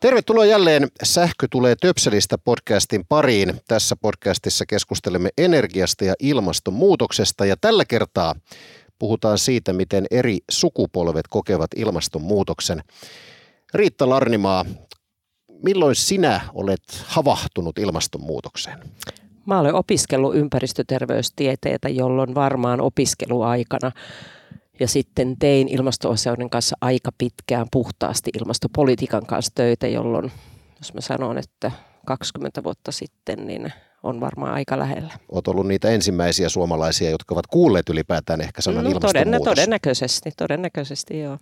Tervetuloa jälleen Sähkö tulee töpselistä podcastin pariin. Tässä podcastissa keskustelemme energiasta ja ilmastonmuutoksesta ja tällä kertaa puhutaan siitä, miten eri sukupolvet kokevat ilmastonmuutoksen. Riitta Larnimaa, milloin sinä olet havahtunut ilmastonmuutokseen? Mä olen opiskellut ympäristöterveystieteitä, jolloin varmaan opiskeluaikana ja sitten tein ilmasto kanssa aika pitkään puhtaasti ilmastopolitiikan kanssa töitä, jolloin jos mä sanon, että 20 vuotta sitten, niin on varmaan aika lähellä. Olet ollut niitä ensimmäisiä suomalaisia, jotka ovat kuulleet ylipäätään ehkä sanan no, ilmastonmuutos. Todennäköisesti, todennäköisesti joo.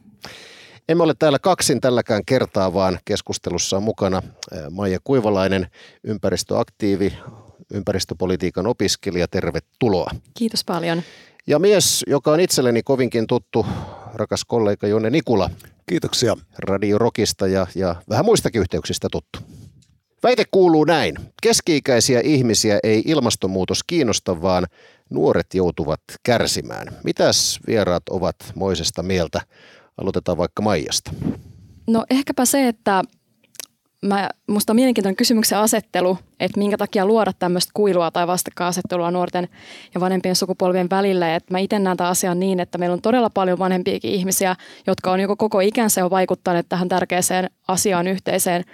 Emme ole täällä kaksin tälläkään kertaa, vaan keskustelussa on mukana Maija Kuivalainen, ympäristöaktiivi, ympäristöpolitiikan opiskelija. Tervetuloa. Kiitos paljon. Ja mies, joka on itselleni kovinkin tuttu, rakas kollega Jonne Nikula. Kiitoksia. Radio Rockista ja, ja vähän muistakin yhteyksistä tuttu. Väite kuuluu näin. Keski-ikäisiä ihmisiä ei ilmastonmuutos kiinnosta, vaan nuoret joutuvat kärsimään. Mitäs vieraat ovat Moisesta mieltä? Aloitetaan vaikka Maijasta. No ehkäpä se, että mä, musta on mielenkiintoinen kysymyksen asettelu, että minkä takia luoda tämmöistä kuilua tai vastakkainasettelua nuorten ja vanhempien sukupolvien välillä. Että mä itse näen tämän asian niin, että meillä on todella paljon vanhempiakin ihmisiä, jotka on joko koko ikänsä jo vaikuttaneet tähän tärkeäseen asiaan yhteiseen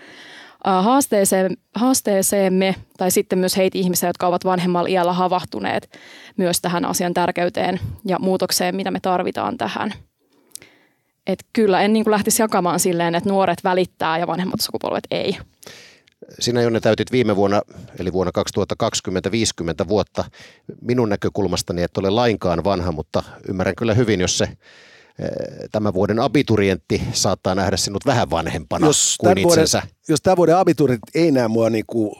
haasteeseen, haasteeseemme tai sitten myös heitä ihmisiä, jotka ovat vanhemmalla iällä havahtuneet myös tähän asian tärkeyteen ja muutokseen, mitä me tarvitaan tähän. Et kyllä en niin kuin lähtisi jakamaan silleen, että nuoret välittää ja vanhemmat sukupolvet ei. Sinä Jonne täytit viime vuonna, eli vuonna 2020 50 vuotta. Minun näkökulmastani et ole lainkaan vanha, mutta ymmärrän kyllä hyvin, jos se eh, tämän vuoden abiturientti saattaa nähdä sinut vähän vanhempana jos kuin itsensä. Vuoden, jos tämän vuoden abiturientti ei näe mua niin kuin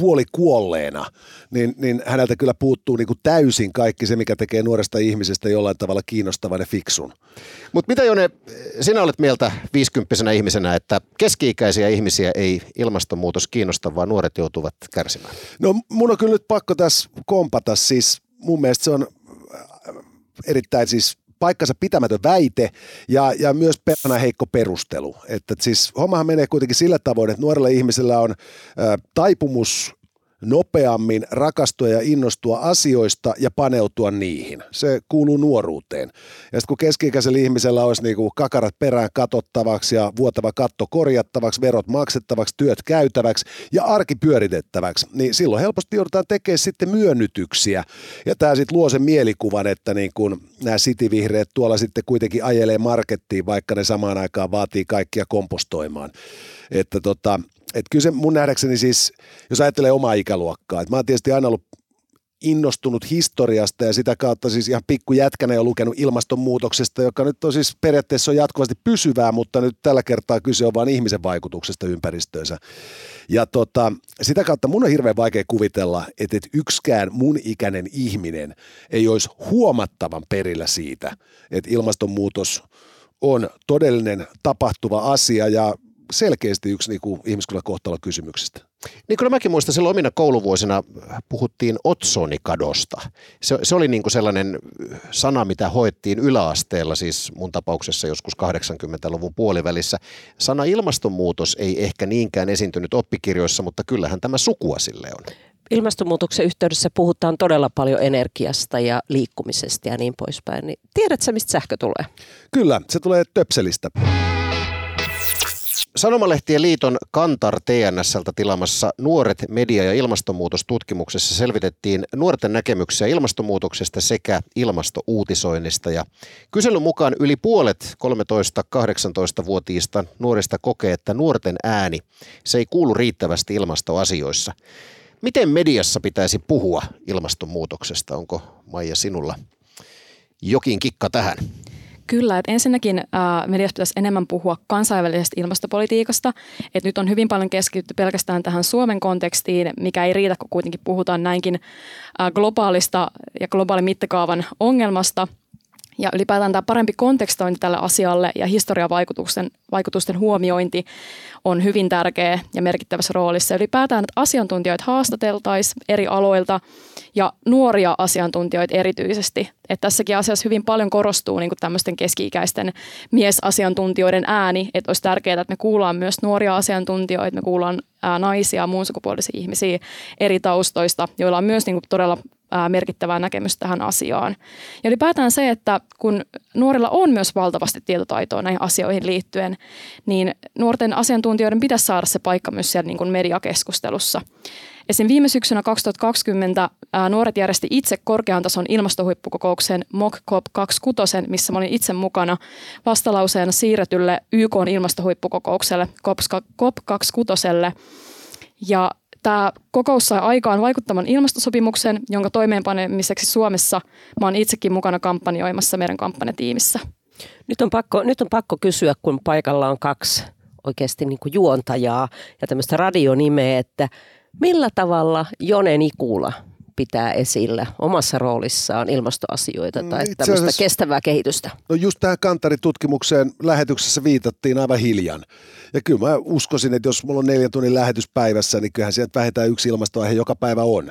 puoli kuolleena, niin, niin häneltä kyllä puuttuu niin kuin täysin kaikki se, mikä tekee nuoresta ihmisestä jollain tavalla kiinnostavan ja fiksun. Mutta mitä Jone, sinä olet mieltä viisikymppisenä ihmisenä, että keski-ikäisiä ihmisiä ei ilmastonmuutos kiinnosta, vaan nuoret joutuvat kärsimään? No mun on kyllä nyt pakko tässä kompata, siis mun mielestä se on erittäin siis paikkansa pitämätön väite ja, ja myös perhana heikko perustelu. Että siis hommahan menee kuitenkin sillä tavoin, että nuorella ihmisellä on ä, taipumus nopeammin rakastua ja innostua asioista ja paneutua niihin. Se kuuluu nuoruuteen. Ja sitten kun keski-ikäisellä ihmisellä olisi niinku kakarat perään katottavaksi ja vuotava katto korjattavaksi, verot maksettavaksi, työt käytäväksi ja arki pyöritettäväksi, niin silloin helposti joudutaan tekemään sitten myönnytyksiä. Ja tämä sitten luo sen mielikuvan, että niin kun nämä sitivihreät tuolla sitten kuitenkin ajelee markettiin, vaikka ne samaan aikaan vaatii kaikkia kompostoimaan. Että tota, että kyllä se mun nähdäkseni siis, jos ajattelee omaa ikäluokkaa, että mä oon tietysti aina ollut innostunut historiasta ja sitä kautta siis ihan pikkujätkänä jo lukenut ilmastonmuutoksesta, joka nyt on siis periaatteessa on jatkuvasti pysyvää, mutta nyt tällä kertaa kyse on vain ihmisen vaikutuksesta ympäristöönsä. Ja tota, sitä kautta mun on hirveän vaikea kuvitella, että, että yksikään mun ikäinen ihminen ei olisi huomattavan perillä siitä, että ilmastonmuutos on todellinen tapahtuva asia ja selkeästi yksi niin kuin ihmiskunnan kohtalo kysymyksistä. Niin kyllä mäkin muistan, silloin omina kouluvuosina puhuttiin otsonikadosta. Se, se oli niin kuin sellainen sana, mitä hoettiin yläasteella, siis mun tapauksessa joskus 80-luvun puolivälissä. Sana ilmastonmuutos ei ehkä niinkään esiintynyt oppikirjoissa, mutta kyllähän tämä sukua sille on. Ilmastonmuutoksen yhteydessä puhutaan todella paljon energiasta ja liikkumisesta ja niin poispäin. Niin tiedätkö, mistä sähkö tulee? Kyllä, se tulee töpselistä. Sanomalehtien liiton Kantar TNSltä tilamassa Nuoret media- ja ilmastonmuutostutkimuksessa selvitettiin nuorten näkemyksiä ilmastonmuutoksesta sekä ilmastouutisoinnista. Ja kyselyn mukaan yli puolet 13-18-vuotiaista nuorista kokee, että nuorten ääni se ei kuulu riittävästi ilmastoasioissa. Miten mediassa pitäisi puhua ilmastonmuutoksesta? Onko Maija sinulla jokin kikka tähän? Kyllä, että ensinnäkin äh, mediassa pitäisi enemmän puhua kansainvälisestä ilmastopolitiikasta. Että nyt on hyvin paljon keskitytty pelkästään tähän Suomen kontekstiin, mikä ei riitä, kun kuitenkin puhutaan näinkin äh, globaalista ja globaalin mittakaavan ongelmasta – ja ylipäätään tämä parempi kontekstointi tälle asialle ja historiavaikutusten vaikutusten huomiointi on hyvin tärkeä ja merkittävässä roolissa. Ylipäätään, että asiantuntijoita haastateltaisiin eri aloilta ja nuoria asiantuntijoita erityisesti. Että tässäkin asiassa hyvin paljon korostuu niin tämmöisten keski-ikäisten miesasiantuntijoiden ääni, että olisi tärkeää, että me kuullaan myös nuoria asiantuntijoita, me kuullaan ää, naisia, muun sukupuolisia ihmisiä eri taustoista, joilla on myös niin kuin todella merkittävää näkemystä tähän asiaan. Ja ylipäätään se, että kun nuorilla on myös valtavasti tietotaitoa näihin asioihin liittyen, niin nuorten asiantuntijoiden pitäisi saada se paikka myös siellä niin kuin mediakeskustelussa. Esim. viime syksynä 2020 ää, nuoret järjesti itse korkean tason ilmastohuippukokouksen MOC COP26, missä mä olin itse mukana vastalauseena siirretylle YK ilmastohuippukokoukselle COP26. Ja Tämä kokous sai aikaan vaikuttaman ilmastosopimuksen, jonka toimeenpanemiseksi Suomessa mä oon itsekin mukana kampanjoimassa meidän kampanjatiimissä. Nyt on pakko, nyt on pakko kysyä, kun paikalla on kaksi oikeasti niin juontajaa ja tämmöistä radionimeä, että millä tavalla Jone Nikula pitää esillä omassa roolissaan ilmastoasioita tai Itse tämmöistä asiassa, kestävää kehitystä? No just tähän Kantaritutkimukseen lähetyksessä viitattiin aivan hiljan. Ja kyllä mä uskoisin, että jos mulla on neljän tunnin lähetys päivässä, niin kyllähän sieltä vähintään yksi ilmastoaihe joka päivä on.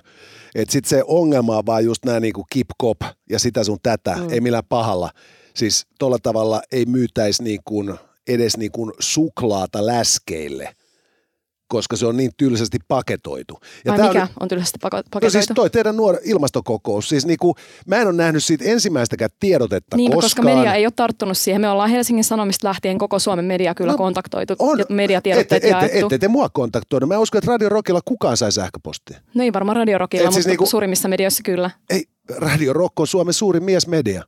Että sitten se ongelma on vaan just nämä niinku kip-kop ja sitä sun tätä, mm. ei millään pahalla. Siis tuolla tavalla ei myytäisi niin kuin edes niin kuin suklaata läskeille – koska se on niin tylsästi paketoitu. Ja Vai mikä on, on tylsästi paketoitu? No siis toi teidän nuori ilmastokokous, siis niinku, mä en ole nähnyt siitä ensimmäistäkään tiedotetta niin, koskaan. koska media ei ole tarttunut siihen. Me ollaan Helsingin Sanomista lähtien koko Suomen media kyllä no, kontaktoitu on, ja mediatiedotteet ette, jaettu. Ette, ette te mua kontaktoida. Mä uskon, että Radio Rockilla kukaan sai sähköpostia. No ei varmaan Radio Rockilla, siis mutta niinku, suurimmissa medioissa kyllä. Ei, Radio Rock on Suomen suurin miesmedia.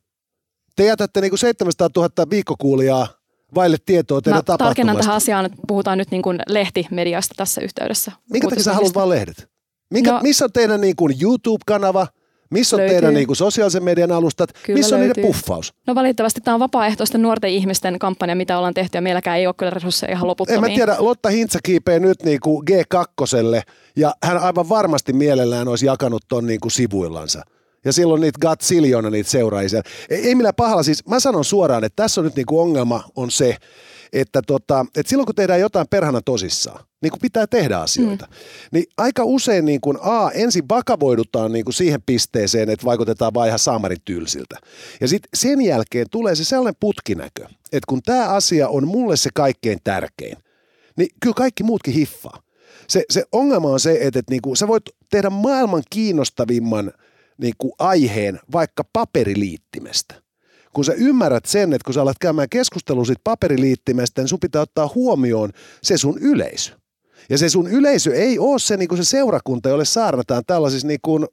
Te jätätte niinku 700 000 viikkokuulijaa vaille tietoa teidän Mä tarkennan tähän asiaan, että puhutaan nyt niin kuin lehtimediasta tässä yhteydessä. Minkä takia sä haluat vaan lehdet? Minkä, no, missä on teidän niin kuin YouTube-kanava? Missä on löytyy. teidän niin kuin sosiaalisen median alustat? Kyllä missä on löytyy. niiden puffaus? No valitettavasti tämä on vapaaehtoisten nuorten ihmisten kampanja, mitä ollaan tehty ja meilläkään ei ole kyllä resursseja ihan loputtomiin. En mä tiedä, Lotta Hintsa kiipee nyt niin kuin G2 ja hän aivan varmasti mielellään olisi jakanut ton niin kuin sivuillansa. Ja silloin niitä gatsiljona niitä seuraajia. Ei, ei millään pahalla, siis mä sanon suoraan, että tässä on nyt niinku ongelma on se, että, tota, että silloin kun tehdään jotain perhana tosissaan, niin kuin pitää tehdä asioita, mm. niin aika usein niin kuin A, ensin vakavoidutaan niin kuin siihen pisteeseen, että vaikutetaan vaan ihan saamarin tylsiltä. Ja sitten sen jälkeen tulee se sellainen putkinäkö, että kun tämä asia on mulle se kaikkein tärkein, niin kyllä kaikki muutkin hiffaa. Se, se ongelma on se, että, että niin kuin sä voit tehdä maailman kiinnostavimman – niin kuin aiheen vaikka paperiliittimestä. Kun sä ymmärrät sen, että kun sä alat käymään keskustelua siitä paperiliittimestä, niin sun pitää ottaa huomioon se sun yleisö. Ja se sun yleisö ei ole se, niin kuin se seurakunta, jolle saarnataan tällaisissa niin kuin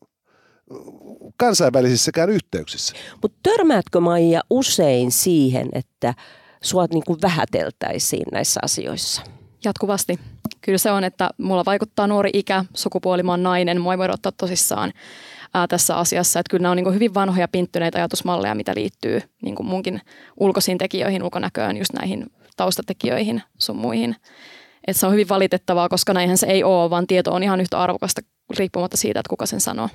kansainvälisissäkään yhteyksissä. Mutta törmäätkö Maija usein siihen, että sua niin kuin vähäteltäisiin näissä asioissa? Jatkuvasti. Kyllä se on, että mulla vaikuttaa nuori ikä, sukupuoli, mä oon nainen, mua ei voida ottaa tosissaan ää, tässä asiassa. Että kyllä nämä on niin hyvin vanhoja pinttyneitä ajatusmalleja, mitä liittyy niin kuin munkin ulkoisiin tekijöihin, ulkonäköön, just näihin taustatekijöihin sun muihin. Et se on hyvin valitettavaa, koska näinhän se ei ole, vaan tieto on ihan yhtä arvokasta riippumatta siitä, että kuka sen sanoo.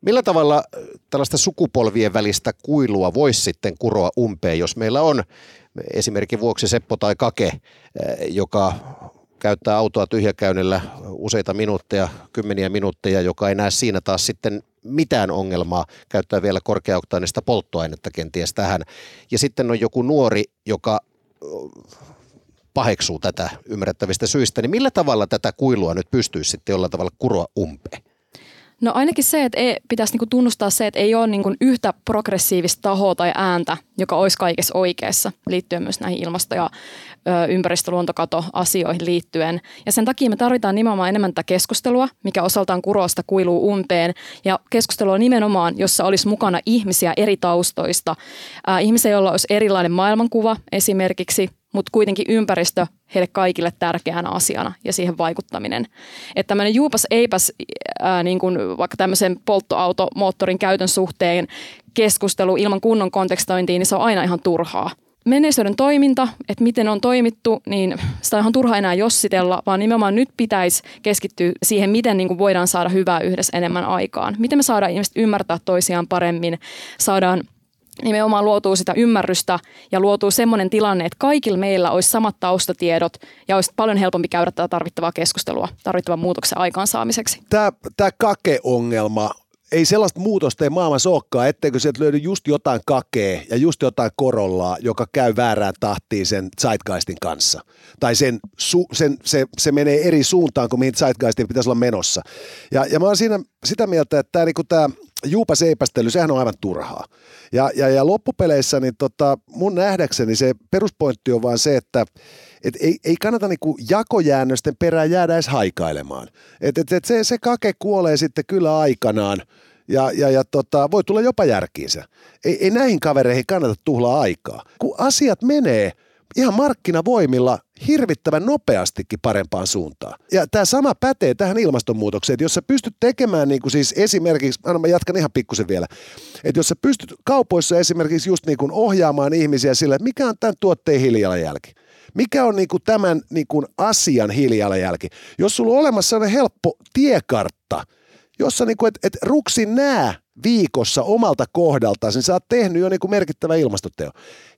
Millä tavalla tällaista sukupolvien välistä kuilua voisi sitten kuroa umpeen, jos meillä on esimerkiksi vuoksi Seppo tai Kake, joka käyttää autoa tyhjäkäynnillä useita minuutteja, kymmeniä minuutteja, joka ei näe siinä taas sitten mitään ongelmaa käyttää vielä korkeaoktaanista polttoainetta kenties tähän. Ja sitten on joku nuori, joka paheksuu tätä ymmärrettävistä syistä, niin millä tavalla tätä kuilua nyt pystyisi sitten jollain tavalla kuroa umpeen? No ainakin se, että ei, pitäisi niinku tunnustaa se, että ei ole niinku yhtä progressiivista tahoa tai ääntä, joka olisi kaikessa oikeassa liittyen myös näihin ilmasto- ja ö, ympäristöluontokato-asioihin liittyen. Ja sen takia me tarvitaan nimenomaan enemmän tätä keskustelua, mikä osaltaan kurosta kuiluu umpeen. Ja keskustelua nimenomaan, jossa olisi mukana ihmisiä eri taustoista. Äh, ihmisiä, joilla olisi erilainen maailmankuva esimerkiksi – mutta kuitenkin ympäristö heille kaikille tärkeänä asiana ja siihen vaikuttaminen. Että tämmöinen juupas eipäs ää, niin kuin vaikka tämmöisen polttoautomoottorin käytön suhteen keskustelu ilman kunnon kontekstointia, niin se on aina ihan turhaa. Menneisyyden toiminta, että miten on toimittu, niin sitä on ihan turha enää jossitella, vaan nimenomaan nyt pitäisi keskittyä siihen, miten niin kuin voidaan saada hyvää yhdessä enemmän aikaan. Miten me saadaan ihmiset ymmärtää toisiaan paremmin, saadaan nimenomaan luotuu sitä ymmärrystä ja luotuu semmoinen tilanne, että kaikilla meillä olisi samat taustatiedot ja olisi paljon helpompi käydä tätä tarvittavaa keskustelua tarvittavan muutoksen aikaansaamiseksi. Tämä, tämä kake-ongelma ei sellaista muutosta ei maailmassa olekaan, etteikö sieltä löydy just jotain kakee ja just jotain korollaa, joka käy väärään tahtiin sen zeitgeistin kanssa. Tai sen, su, sen, se, se menee eri suuntaan kuin mihin zeitgeistin pitäisi olla menossa. Ja, ja mä oon siinä sitä mieltä, että tämä, niin tämä juupa seipästely, sehän on aivan turhaa. Ja, ja, ja loppupeleissä niin tota, mun nähdäkseni se peruspointti on vaan se, että et ei, ei kannata niinku jakojäännösten perään jäädä edes haikailemaan. Et, et, et se, se kake kuolee sitten kyllä aikanaan ja, ja, ja tota, voi tulla jopa järkiinsä. Ei, ei näihin kavereihin kannata tuhlaa aikaa. Kun asiat menee ihan markkinavoimilla hirvittävän nopeastikin parempaan suuntaan. Ja tämä sama pätee tähän ilmastonmuutokseen, että jos sä pystyt tekemään niin kuin siis esimerkiksi, anna mä jatkan ihan pikkusen vielä, että jos sä pystyt kaupoissa esimerkiksi just niin kuin ohjaamaan ihmisiä sillä, että mikä on tämän tuotteen hiilijalanjälki, mikä on niin kuin tämän niin kuin asian hiilijalanjälki. Jos sulla on olemassa sellainen helppo tiekartta, jossa niin kuin, et, et ruksin nää viikossa omalta kohdaltaan, niin sä oot tehnyt jo niin kuin merkittävä ilmastoteo.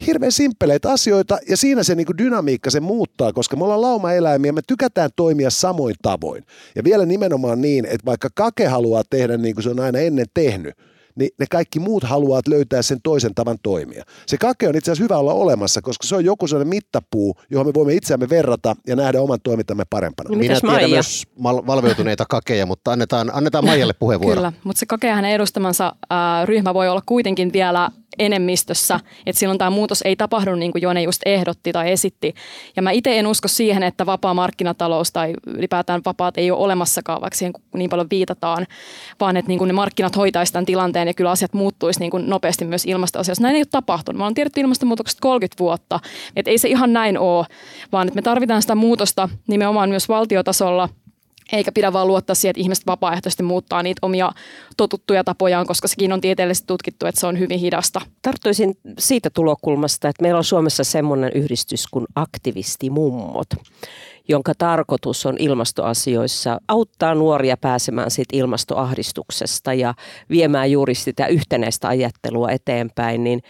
Hirveän simppeleitä asioita ja siinä se niin kuin dynamiikka se muuttaa, koska me ollaan laumaeläimiä, me tykätään toimia samoin tavoin. Ja vielä nimenomaan niin, että vaikka kake haluaa tehdä niin kuin se on aina ennen tehnyt, niin ne kaikki muut haluavat löytää sen toisen tavan toimia. Se kake on itse asiassa hyvä olla olemassa, koska se on joku sellainen mittapuu, johon me voimme itseämme verrata ja nähdä oman toimintamme parempana. No, Minä tiedän Maija? myös mal- valveutuneita kakeja, mutta annetaan, annetaan Maijalle puheenvuoro. Kyllä, mutta se kokee hänen edustamansa ää, ryhmä voi olla kuitenkin vielä enemmistössä, että silloin tämä muutos ei tapahdu niin kuin Jone just ehdotti tai esitti. Ja mä itse en usko siihen, että vapaa markkinatalous tai ylipäätään vapaat ei ole olemassakaan, vaikka siihen niin paljon viitataan, vaan että niin kuin ne markkinat hoitaisi tämän tilanteen ja kyllä asiat muuttuisi niin kuin nopeasti myös ilmastoasioissa. Näin ei ole tapahtunut. Mä oon tiedetty ilmastonmuutoksesta 30 vuotta, että ei se ihan näin ole, vaan että me tarvitaan sitä muutosta nimenomaan myös valtiotasolla – eikä pidä vaan luottaa siihen, että ihmiset vapaaehtoisesti muuttaa niitä omia totuttuja tapojaan, koska sekin on tieteellisesti tutkittu, että se on hyvin hidasta. Tarttuisin siitä tulokulmasta, että meillä on Suomessa semmoinen yhdistys kuin aktivistimummot, jonka tarkoitus on ilmastoasioissa auttaa nuoria pääsemään siitä ilmastoahdistuksesta ja viemään juuri sitä yhtenäistä ajattelua eteenpäin, niin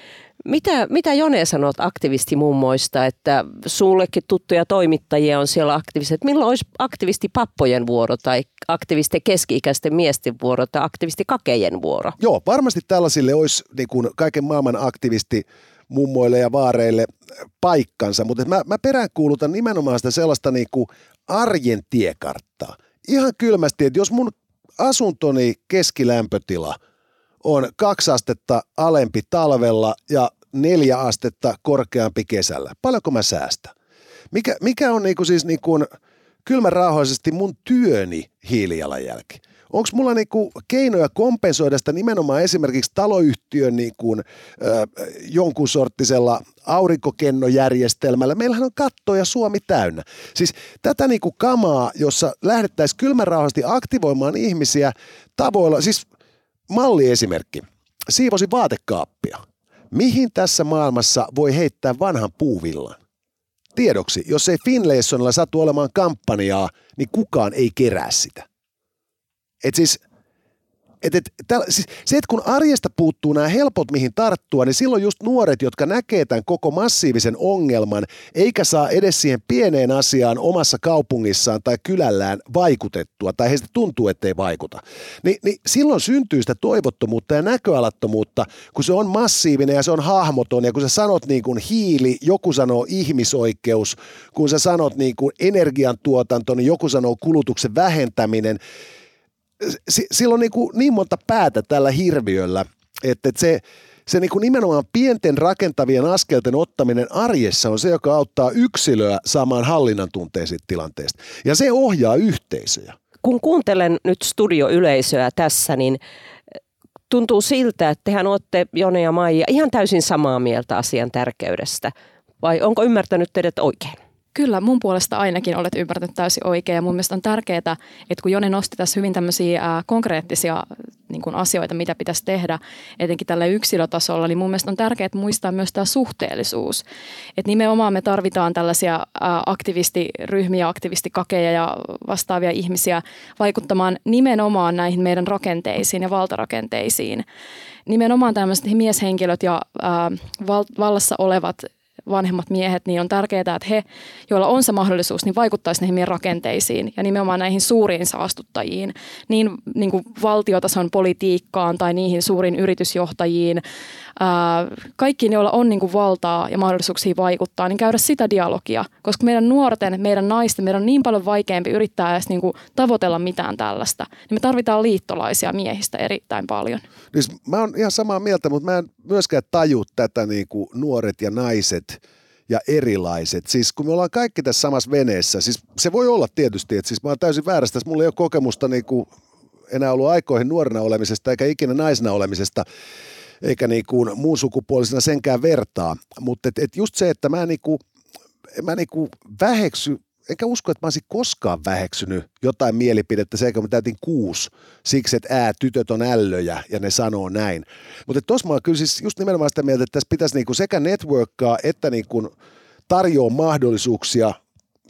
mitä, mitä Jone sanot aktivistimummoista, että sullekin tuttuja toimittajia on siellä aktivisteja, milloin olisi aktivistipappojen vuoro tai aktivisti keski-ikäisten miesten vuoro tai aktivistikakejen vuoro? Joo, varmasti tällaisille olisi niin kuin kaiken maailman aktivisti mummoille ja vaareille paikkansa, mutta mä, mä peräänkuulutan nimenomaan sitä sellaista niin kuin arjen tiekarttaa. Ihan kylmästi, että jos mun asuntoni keskilämpötila on kaksi astetta alempi talvella ja neljä astetta korkeampi kesällä, paljonko mä säästän? Mikä, mikä on niin kuin siis niin kuin kylmän mun työni hiilijalanjälki? Onko mulla niinku keinoja kompensoida sitä nimenomaan esimerkiksi taloyhtiön niinku, ö, jonkun sorttisella aurinkokennojärjestelmällä? Meillähän on katto ja Suomi täynnä. Siis tätä niinku kamaa, jossa lähdettäisiin kylmän aktivoimaan ihmisiä tavoilla, siis malliesimerkki. Siivosi vaatekaappia. Mihin tässä maailmassa voi heittää vanhan puuvillan? Tiedoksi, jos ei Finlaysonilla satu olemaan kampanjaa, niin kukaan ei kerää sitä. Et siis, et, et, täl, siis se, että kun arjesta puuttuu nämä helpot mihin tarttua, niin silloin just nuoret, jotka näkee tämän koko massiivisen ongelman, eikä saa edes siihen pieneen asiaan omassa kaupungissaan tai kylällään vaikutettua, tai heistä tuntuu, ettei vaikuta, niin, niin silloin syntyy sitä toivottomuutta ja näköalattomuutta, kun se on massiivinen ja se on hahmoton, ja kun sä sanot niin kuin hiili, joku sanoo ihmisoikeus, kun sä sanot niin kuin energiantuotanto, niin joku sanoo kulutuksen vähentäminen, si, sillä on niin, kuin niin monta päätä tällä hirviöllä, että, että se, se niin kuin nimenomaan pienten rakentavien askelten ottaminen arjessa on se, joka auttaa yksilöä saamaan hallinnan tunteen siitä tilanteesta. Ja se ohjaa yhteisöjä. Kun kuuntelen nyt studioyleisöä tässä, niin tuntuu siltä, että tehän olette Jone ja Maija ihan täysin samaa mieltä asian tärkeydestä. Vai onko ymmärtänyt teidät oikein? Kyllä, mun puolesta ainakin olet ymmärtänyt täysin oikein ja mun mielestä on tärkeää, että kun Jone nosti tässä hyvin tämmöisiä ää, konkreettisia niin kuin asioita, mitä pitäisi tehdä, etenkin tällä yksilötasolla, niin mun mielestä on tärkeää muistaa myös tämä suhteellisuus. Että nimenomaan me tarvitaan tällaisia aktivistiryhmiä, aktivistikakeja ja vastaavia ihmisiä vaikuttamaan nimenomaan näihin meidän rakenteisiin ja valtarakenteisiin. Nimenomaan tämmöiset mieshenkilöt ja vallassa olevat vanhemmat miehet, niin on tärkeää, että he, joilla on se mahdollisuus, niin vaikuttaisi näihin meidän rakenteisiin ja nimenomaan näihin suuriin saastuttajiin, niin, niin kuin valtiotason politiikkaan tai niihin suuriin yritysjohtajiin, ää, kaikkiin, joilla on niin kuin valtaa ja mahdollisuuksia vaikuttaa, niin käydä sitä dialogia, koska meidän nuorten, meidän naisten, meidän on niin paljon vaikeampi yrittää edes niin kuin tavoitella mitään tällaista, niin me tarvitaan liittolaisia miehistä erittäin paljon. Siis mä oon ihan samaa mieltä, mutta mä en myöskään taju tätä niin kuin nuoret ja naiset ja erilaiset. Siis kun me ollaan kaikki tässä samassa veneessä, siis se voi olla tietysti, että siis mä oon täysin väärästä, mulla ei ole kokemusta niin kuin enää ollut aikoihin nuorena olemisesta eikä ikinä naisena olemisesta, eikä niin kuin muun sukupuolisena senkään vertaa. Mutta et, et just se, että mä, niin kuin, mä niin kuin väheksy enkä usko, että mä olisin koskaan väheksynyt jotain mielipidettä se, kun mä täytin kuusi siksi, että ää, tytöt on ällöjä ja ne sanoo näin. Mutta tuossa mä oon kyllä siis just nimenomaan sitä mieltä, että tässä pitäisi niinku sekä networkkaa että niinku tarjoa mahdollisuuksia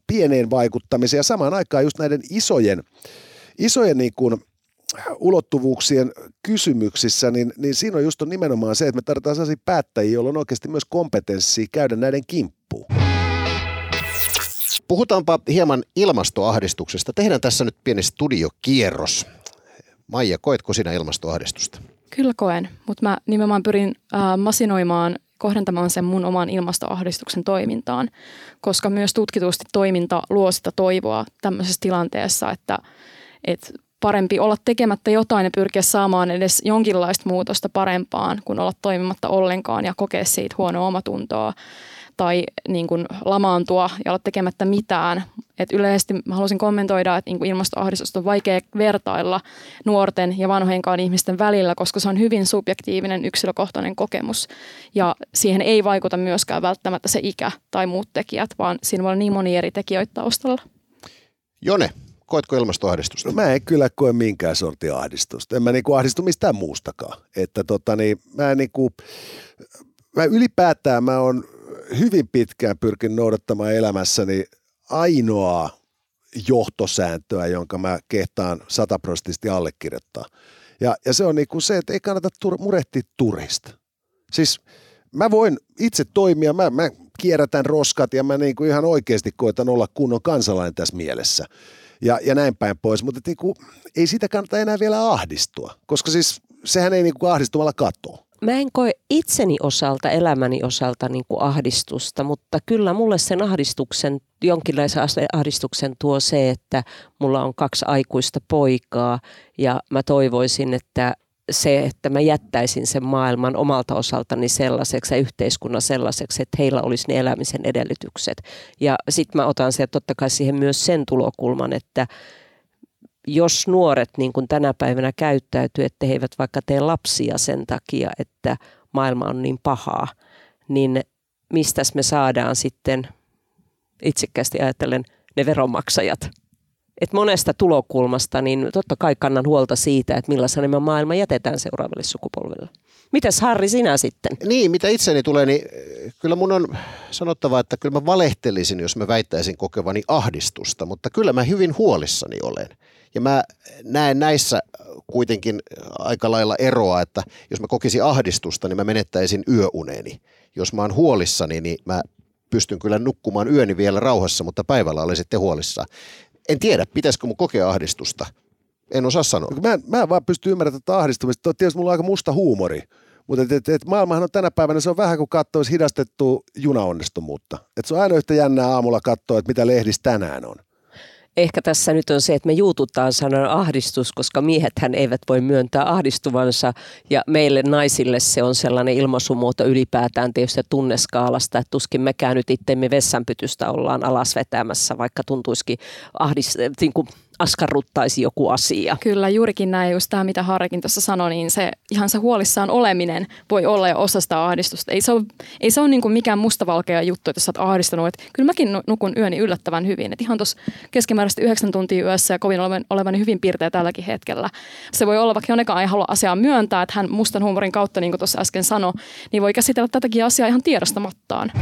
pieneen vaikuttamiseen ja samaan aikaan just näiden isojen, isojen niinku ulottuvuuksien kysymyksissä, niin, niin siinä on just on nimenomaan se, että me tarvitaan sellaisia päättäjiä, joilla on oikeasti myös kompetenssia käydä näiden kimppuun. Puhutaanpa hieman ilmastoahdistuksesta. Tehdään tässä nyt pieni studiokierros. Maija, koetko sinä ilmastoahdistusta? Kyllä koen, mutta mä nimenomaan pyrin äh, masinoimaan, kohdentamaan sen mun oman ilmastoahdistuksen toimintaan, koska myös tutkitusti toiminta luo sitä toivoa tämmöisessä tilanteessa, että, että parempi olla tekemättä jotain ja pyrkiä saamaan edes jonkinlaista muutosta parempaan, kuin olla toimimatta ollenkaan ja kokea siitä huonoa omatuntoa tai niin kuin lamaantua ja olla tekemättä mitään. Et yleisesti mä haluaisin kommentoida, että niin kuin ilmastoahdistusta on vaikea vertailla nuorten ja vanhojenkaan ihmisten välillä, koska se on hyvin subjektiivinen yksilökohtainen kokemus. Ja siihen ei vaikuta myöskään välttämättä se ikä tai muut tekijät, vaan siinä voi olla niin moni eri tekijöitä taustalla. Jone, koetko ilmastoahdistusta? No, mä en kyllä koe minkään sortin ahdistusta. En mä niinku ahdistu mistään muustakaan. Että tota, niin, mä, niinku, mä ylipäätään mä oon hyvin pitkään pyrkin noudattamaan elämässäni ainoaa johtosääntöä, jonka mä kehtaan sataprosenttisesti allekirjoittaa. Ja, ja se on niin kuin se, että ei kannata tur- murehtia turista. Siis mä voin itse toimia, mä, mä kierrätän roskat ja mä niin kuin ihan oikeasti koitan olla kunnon kansalainen tässä mielessä. Ja, ja näin päin pois, mutta niin kuin, ei sitä kannata enää vielä ahdistua, koska siis sehän ei niin kuin ahdistumalla katoa mä en koe itseni osalta, elämäni osalta niin kuin ahdistusta, mutta kyllä mulle sen ahdistuksen, jonkinlaisen ahdistuksen tuo se, että mulla on kaksi aikuista poikaa ja mä toivoisin, että se, että mä jättäisin sen maailman omalta osaltani sellaiseksi ja yhteiskunnan sellaiseksi, että heillä olisi ne elämisen edellytykset. Ja sitten mä otan sieltä totta kai siihen myös sen tulokulman, että jos nuoret niin kuin tänä päivänä käyttäytyy, että he eivät vaikka tee lapsia sen takia, että maailma on niin pahaa, niin mistä me saadaan sitten itsekkäästi ajatellen ne veronmaksajat. Et monesta tulokulmasta, niin totta kai kannan huolta siitä, että millaisena me maailma jätetään seuraavalle sukupolvelle. Mitäs Harri sinä sitten? Niin, mitä itseni tulee, niin eh, kyllä mun on sanottava, että kyllä mä valehtelisin, jos mä väittäisin kokevani ahdistusta, mutta kyllä mä hyvin huolissani olen. Ja mä näen näissä kuitenkin aika lailla eroa, että jos mä kokisin ahdistusta, niin mä menettäisin yöuneni. Jos mä oon huolissani, niin mä pystyn kyllä nukkumaan yöni vielä rauhassa, mutta päivällä olen sitten huolissa. En tiedä, pitäisikö mun kokea ahdistusta. En osaa sanoa. Mä mä en vaan pysty ymmärtämään tätä ahdistumista. Tietysti mulla on aika musta huumori. Mutta et, et, et maailmahan on tänä päivänä, se on vähän kuin katsoisi hidastettua junaonnistumuutta. Et se on aina yhtä jännää aamulla katsoa, että mitä lehdissä tänään on ehkä tässä nyt on se, että me juututaan sanan ahdistus, koska miehethän eivät voi myöntää ahdistuvansa. Ja meille naisille se on sellainen ilmaisumuoto ylipäätään tietysti tunneskaalasta, että tuskin mekään nyt itsemme vessanpytystä ollaan alas vetämässä, vaikka tuntuisikin ahdist, niin kuin askarruttaisi joku asia. Kyllä, juurikin näin. Just tämä, mitä Harrikin tuossa sanoi, niin se ihan se huolissaan oleminen voi olla jo osa sitä ahdistusta. Ei se ole, ei se ole niin kuin mikään mustavalkea juttu, että sä oot ahdistunut. Että kyllä mäkin nukun yöni yllättävän hyvin. Että ihan tuossa keskimääräisesti yhdeksän tuntia yössä ja kovin olevan, olevan hyvin piirteä tälläkin hetkellä. Se voi olla, vaikka Jonekaan ei halua asiaa myöntää, että hän mustan huumorin kautta, niin kuin tuossa äsken sanoi, niin voi käsitellä tätäkin asiaa ihan tiedostamattaan.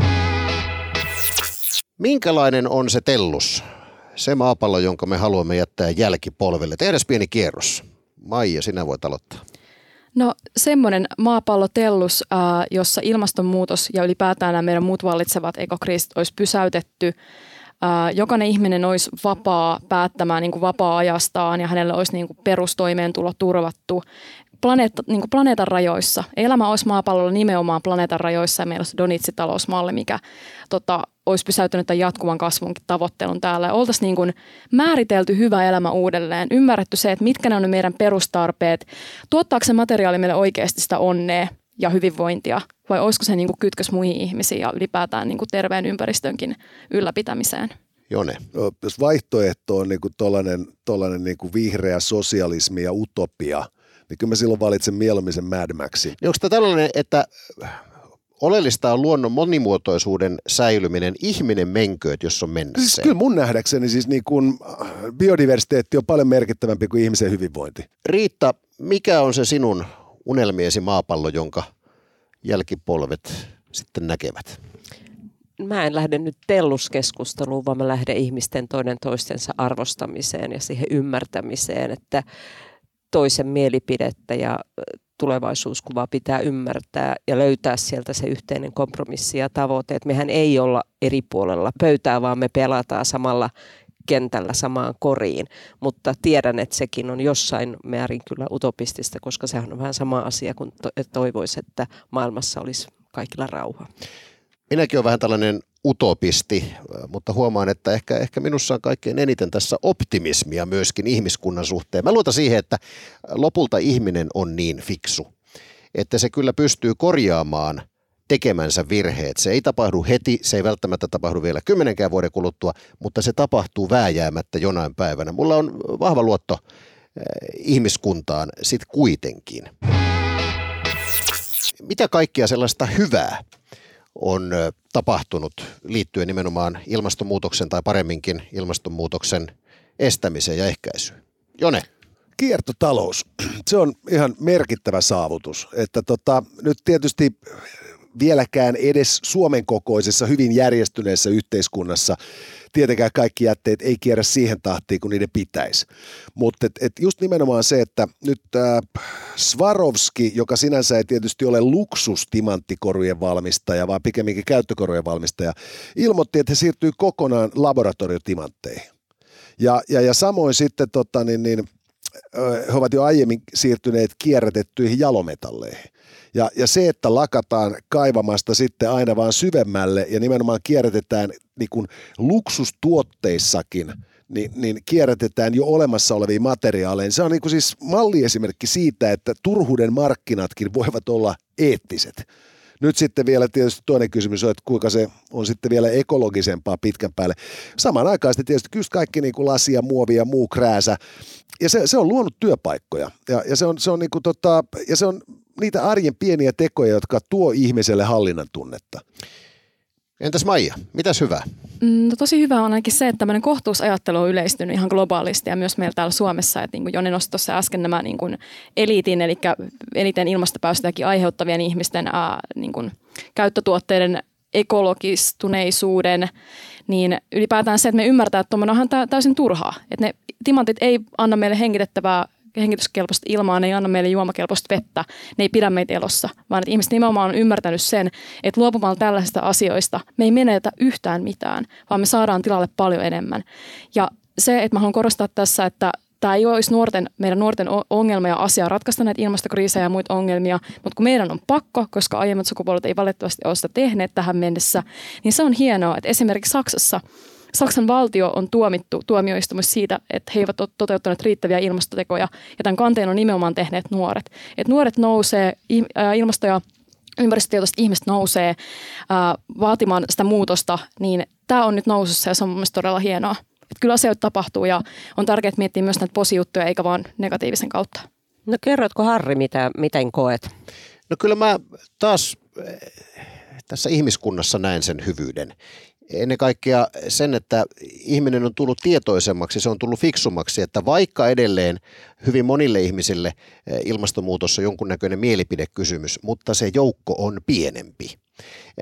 Minkälainen on se tellus? Se maapallo, jonka me haluamme jättää jälkipolvelle. Tehdään pieni kierros. Maija, sinä voit aloittaa. No semmoinen maapallotellus, äh, jossa ilmastonmuutos ja ylipäätään nämä meidän muut vallitsevat ekokriisit olisi pysäytetty. Äh, jokainen ihminen olisi vapaa päättämään niin kuin vapaa-ajastaan ja hänelle olisi niin kuin perustoimeentulo turvattu planeetta, niin planeetan rajoissa. Elämä olisi maapallolla nimenomaan planeetan rajoissa ja meillä olisi Donitsi-talousmalli, mikä tota, olisi pysäyttänyt tämän jatkuvan kasvunkin tavoittelun täällä. Ja oltaisiin niin kuin määritelty hyvä elämä uudelleen, ymmärretty se, että mitkä ne on ne meidän perustarpeet, tuottaako se materiaali meille oikeasti sitä onnea ja hyvinvointia, vai olisiko se niin kuin kytkös muihin ihmisiin ja ylipäätään niin kuin terveen ympäristönkin ylläpitämiseen? Jone. No, jos vaihtoehto on niin kuin tollainen, tollainen niin kuin vihreä sosialismi ja utopia, niin kyllä mä silloin valitsen mieluummin sen Mad Maxin. Niin onko tämä tällainen, että oleellista on luonnon monimuotoisuuden säilyminen, ihminen menkööt, jos on mennessä. Siis kyllä mun nähdäkseni siis niin kuin biodiversiteetti on paljon merkittävämpi kuin ihmisen hyvinvointi. Riitta, mikä on se sinun unelmiesi maapallo, jonka jälkipolvet sitten näkevät? Mä en lähde nyt telluskeskusteluun, vaan mä lähden ihmisten toinen toistensa arvostamiseen ja siihen ymmärtämiseen, että toisen mielipidettä ja tulevaisuuskuvaa pitää ymmärtää ja löytää sieltä se yhteinen kompromissi ja tavoite. Että mehän ei olla eri puolella pöytää, vaan me pelataan samalla kentällä samaan koriin, mutta tiedän, että sekin on jossain määrin kyllä utopistista, koska sehän on vähän sama asia kuin toivoisi, että maailmassa olisi kaikilla rauha. Minäkin olen vähän tällainen utopisti, mutta huomaan, että ehkä, ehkä minussa on kaikkein eniten tässä optimismia myöskin ihmiskunnan suhteen. Mä luotan siihen, että lopulta ihminen on niin fiksu, että se kyllä pystyy korjaamaan tekemänsä virheet. Se ei tapahdu heti, se ei välttämättä tapahdu vielä kymmenenkään vuoden kuluttua, mutta se tapahtuu vääjäämättä jonain päivänä. Mulla on vahva luotto ihmiskuntaan sit kuitenkin. Mitä kaikkia sellaista hyvää on tapahtunut liittyen nimenomaan ilmastonmuutoksen tai paremminkin ilmastonmuutoksen estämiseen ja ehkäisyyn. Jone. Kiertotalous, se on ihan merkittävä saavutus. Että tota, nyt tietysti vieläkään edes Suomen kokoisessa hyvin järjestyneessä yhteiskunnassa tietenkään kaikki jätteet ei kierrä siihen tahtiin, kun niiden pitäisi. Mutta et, et just nimenomaan se, että nyt äh, Swarovski, joka sinänsä ei tietysti ole luksustimantikorujen valmistaja, vaan pikemminkin käyttökorujen valmistaja, ilmoitti, että he siirtyy kokonaan laboratoriotimantteihin. Ja, ja, ja samoin sitten tota, niin, niin, he ovat jo aiemmin siirtyneet kierrätettyihin jalometalleihin. Ja, ja se, että lakataan kaivamasta sitten aina vaan syvemmälle ja nimenomaan kierrätetään niin kuin luksustuotteissakin, niin, niin kierrätetään jo olemassa olevia materiaaleja. Se on niin kuin siis malliesimerkki siitä, että turhuuden markkinatkin voivat olla eettiset. Nyt sitten vielä tietysti toinen kysymys on, että kuinka se on sitten vielä ekologisempaa pitkän päälle. Samanaikaisesti tietysti kyllä kaikki niin kuin lasia, muovia ja muu krääsä. Ja se, se on luonut työpaikkoja. Ja, ja, se, on, se on niin kuin tota, ja se on niitä arjen pieniä tekoja, jotka tuo ihmiselle hallinnan tunnetta. Entäs Maija, mitäs hyvää? Mm, no tosi hyvä on ainakin se, että tämmöinen kohtuusajattelu on yleistynyt ihan globaalisti ja myös meillä täällä Suomessa. Että niin kuin Joni nosti tuossa äsken nämä niin kuin eliitin, eli eniten ilmastopäästöjäkin aiheuttavien ihmisten ää, niin kuin käyttötuotteiden ekologistuneisuuden, niin ylipäätään se, että me ymmärtää, että tuommoinen on täysin turhaa. Että ne timantit ei anna meille hengitettävää hengityskelpoista ilmaa, ne ei anna meille juomakelpoista vettä, ne ei pidä meitä elossa, vaan että ihmiset nimenomaan on ymmärtänyt sen, että luopumalla tällaisista asioista me ei menetä yhtään mitään, vaan me saadaan tilalle paljon enemmän. Ja se, että mä haluan korostaa tässä, että tämä ei olisi nuorten, meidän nuorten ongelma ja asia ratkaista näitä ilmastokriisejä ja muita ongelmia, mutta kun meidän on pakko, koska aiemmat sukupolvet ei valitettavasti ole sitä tehneet tähän mennessä, niin se on hienoa, että esimerkiksi Saksassa – Saksan valtio on tuomittu tuomioistumassa siitä, että he eivät ole toteuttaneet riittäviä ilmastotekoja, ja tämän kanteen on nimenomaan tehneet nuoret. Et nuoret nousee, ilmasto- ja ympäristötietoiset ihmiset nousee ää, vaatimaan sitä muutosta, niin tämä on nyt nousussa ja se on mielestäni todella hienoa. Että kyllä asioita tapahtuu ja on tärkeää miettiä myös näitä posijuttuja eikä vaan negatiivisen kautta. No kerrotko Harri, mitä, miten koet? No kyllä mä taas eh, tässä ihmiskunnassa näen sen hyvyyden. Ennen kaikkea sen, että ihminen on tullut tietoisemmaksi, se on tullut fiksummaksi, että vaikka edelleen hyvin monille ihmisille eh, ilmastonmuutos on jonkunnäköinen mielipidekysymys, mutta se joukko on pienempi.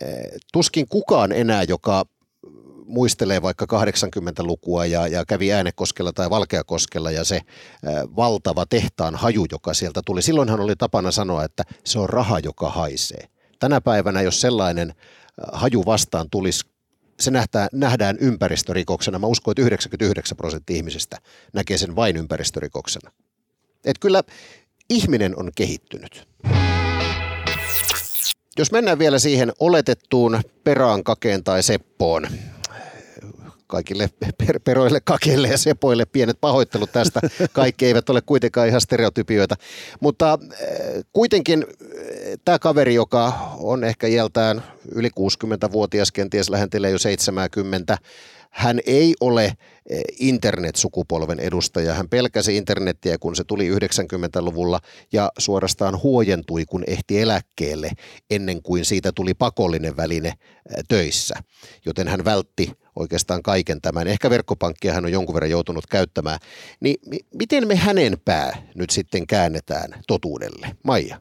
Eh, tuskin kukaan enää, joka muistelee vaikka 80-lukua ja, ja kävi Äänekoskella tai Valkeakoskella ja se ää, valtava tehtaan haju, joka sieltä tuli. Silloinhan oli tapana sanoa, että se on raha, joka haisee. Tänä päivänä, jos sellainen haju vastaan tulisi, se nähdään, nähdään ympäristörikoksena. Mä uskon, että 99 prosenttia ihmisistä näkee sen vain ympäristörikoksena. Et kyllä ihminen on kehittynyt. Jos mennään vielä siihen oletettuun perään kakeen tai seppoon, kaikille per- peroille, kakeille ja sepoille pienet pahoittelut tästä. Kaikki eivät ole kuitenkaan ihan stereotypioita. Mutta äh, kuitenkin äh, tämä kaveri, joka on ehkä iältään yli 60-vuotias, kenties lähentelee jo 70, hän ei ole eh, internet-sukupolven edustaja. Hän pelkäsi internettiä, kun se tuli 90-luvulla ja suorastaan huojentui, kun ehti eläkkeelle ennen kuin siitä tuli pakollinen väline eh, töissä. Joten hän vältti oikeastaan kaiken tämän. Ehkä verkkopankkia hän on jonkun verran joutunut käyttämään. Niin miten me hänen pää nyt sitten käännetään totuudelle? Maija.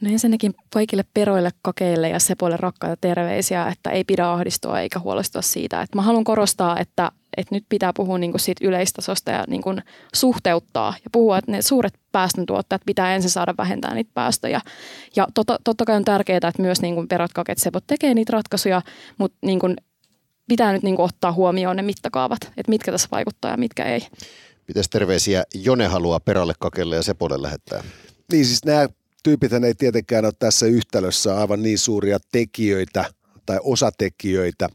No ensinnäkin kaikille peroille, kakeille ja sepoille rakkaita terveisiä, että ei pidä ahdistua eikä huolestua siitä. Että mä haluan korostaa, että, että nyt pitää puhua niin kuin siitä yleistasosta ja niin kuin suhteuttaa ja puhua, että ne suuret päästöntuottajat pitää ensin saada vähentää niitä päästöjä. Ja totta, totta kai on tärkeää, että myös niin kuin perot, kaket, sepot tekee niitä ratkaisuja, mutta niin kuin pitää nyt niin kuin ottaa huomioon ne mittakaavat, että mitkä tässä vaikuttaa ja mitkä ei. Mitäs terveisiä Jone haluaa perälle, kakelle ja sepolle lähettää? Niin siis nämä tyypit ei tietenkään ole tässä yhtälössä aivan niin suuria tekijöitä tai osatekijöitä,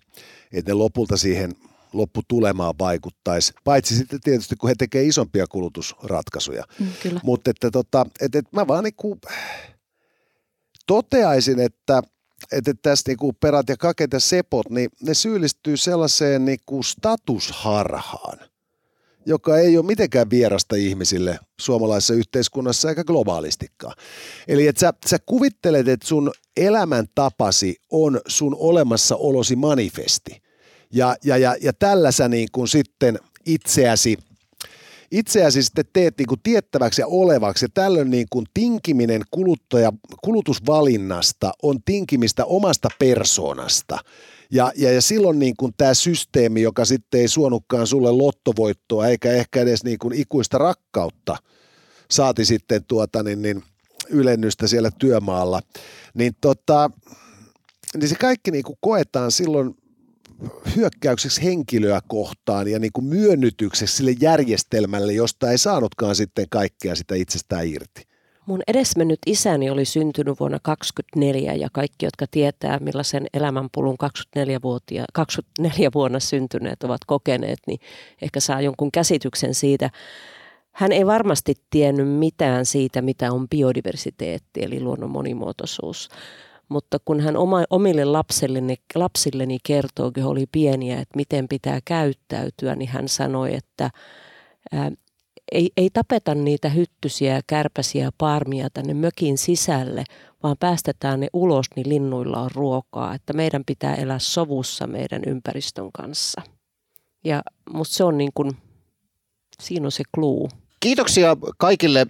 että ne lopulta siihen lopputulemaan vaikuttaisi. Paitsi sitten tietysti, kun he tekevät isompia kulutusratkaisuja. Mm, Mutta että tota, että, että mä vaan niinku toteaisin, että että tässä niinku perät ja kaket ja sepot, niin ne syyllistyy sellaiseen niinku statusharhaan – joka ei ole mitenkään vierasta ihmisille suomalaisessa yhteiskunnassa eikä globaalistikaan. Eli että sä, sä kuvittelet, että sun elämäntapasi on sun olemassaolosi manifesti. Ja, ja, ja, ja tällä sä niin kuin sitten itseäsi itseäsi sitten teet niin kuin tiettäväksi ja olevaksi. Ja tällöin niin kuin tinkiminen kuluttaja, kulutusvalinnasta on tinkimistä omasta persoonasta – ja, ja, ja silloin niin kuin tämä systeemi, joka sitten ei suonutkaan sulle lottovoittoa eikä ehkä edes niin kuin ikuista rakkautta, saati sitten tuota niin, niin ylennystä siellä työmaalla, niin, tota, niin se kaikki niin kuin koetaan silloin hyökkäykseksi henkilöä kohtaan ja niin kuin myönnytykseksi sille järjestelmälle, josta ei saanutkaan sitten kaikkea sitä itsestään irti. Mun edesmennyt isäni oli syntynyt vuonna 24 ja kaikki, jotka tietää millaisen elämänpulun 24-vuotia, 24 vuonna syntyneet ovat kokeneet, niin ehkä saa jonkun käsityksen siitä. Hän ei varmasti tiennyt mitään siitä, mitä on biodiversiteetti eli luonnon monimuotoisuus. Mutta kun hän oma, omille lapsilleni, lapsilleni kertoo, kun oli pieniä, että miten pitää käyttäytyä, niin hän sanoi, että ei, ei tapeta niitä hyttysiä, kärpäsiä ja parmia tänne mökin sisälle, vaan päästetään ne ulos, niin linnuilla on ruokaa. Että meidän pitää elää sovussa meidän ympäristön kanssa. Ja musta se on niin kuin, siinä on se kluu. Kiitoksia kaikille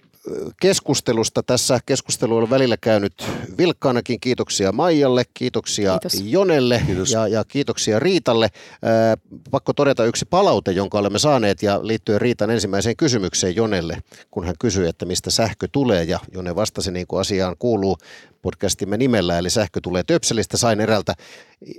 keskustelusta. Tässä keskustelu on välillä käynyt vilkkaanakin. Kiitoksia Maijalle, kiitoksia Kiitos. Jonelle Kiitos. Ja, ja kiitoksia Riitalle. Ää, pakko todeta yksi palaute, jonka olemme saaneet ja liittyen Riitan ensimmäiseen kysymykseen Jonelle, kun hän kysyi, että mistä sähkö tulee ja Jone vastasi niin kuin asiaan kuuluu podcastimme nimellä, eli sähkö tulee Töpselistä. Sain erältä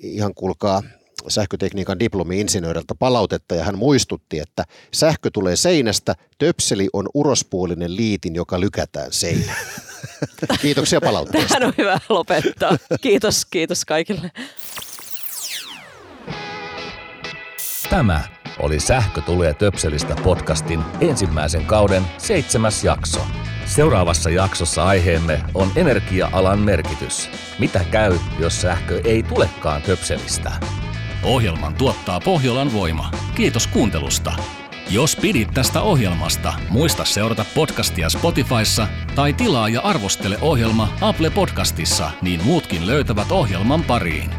ihan kuulkaa sähkötekniikan diplomi-insinööriltä palautetta ja hän muistutti, että sähkö tulee seinästä, töpseli on urospuolinen liitin, joka lykätään seinään. Kiitoksia palautteesta. Tähän on hyvä lopettaa. Kiitos, kiitos kaikille. Tämä oli Sähkö tulee töpselistä podcastin ensimmäisen kauden seitsemäs jakso. Seuraavassa jaksossa aiheemme on energia-alan merkitys. Mitä käy, jos sähkö ei tulekaan töpselistä? Ohjelman tuottaa Pohjolan voima. Kiitos kuuntelusta. Jos pidit tästä ohjelmasta, muista seurata podcastia Spotifyssa tai tilaa ja arvostele ohjelma Apple Podcastissa, niin muutkin löytävät ohjelman pariin.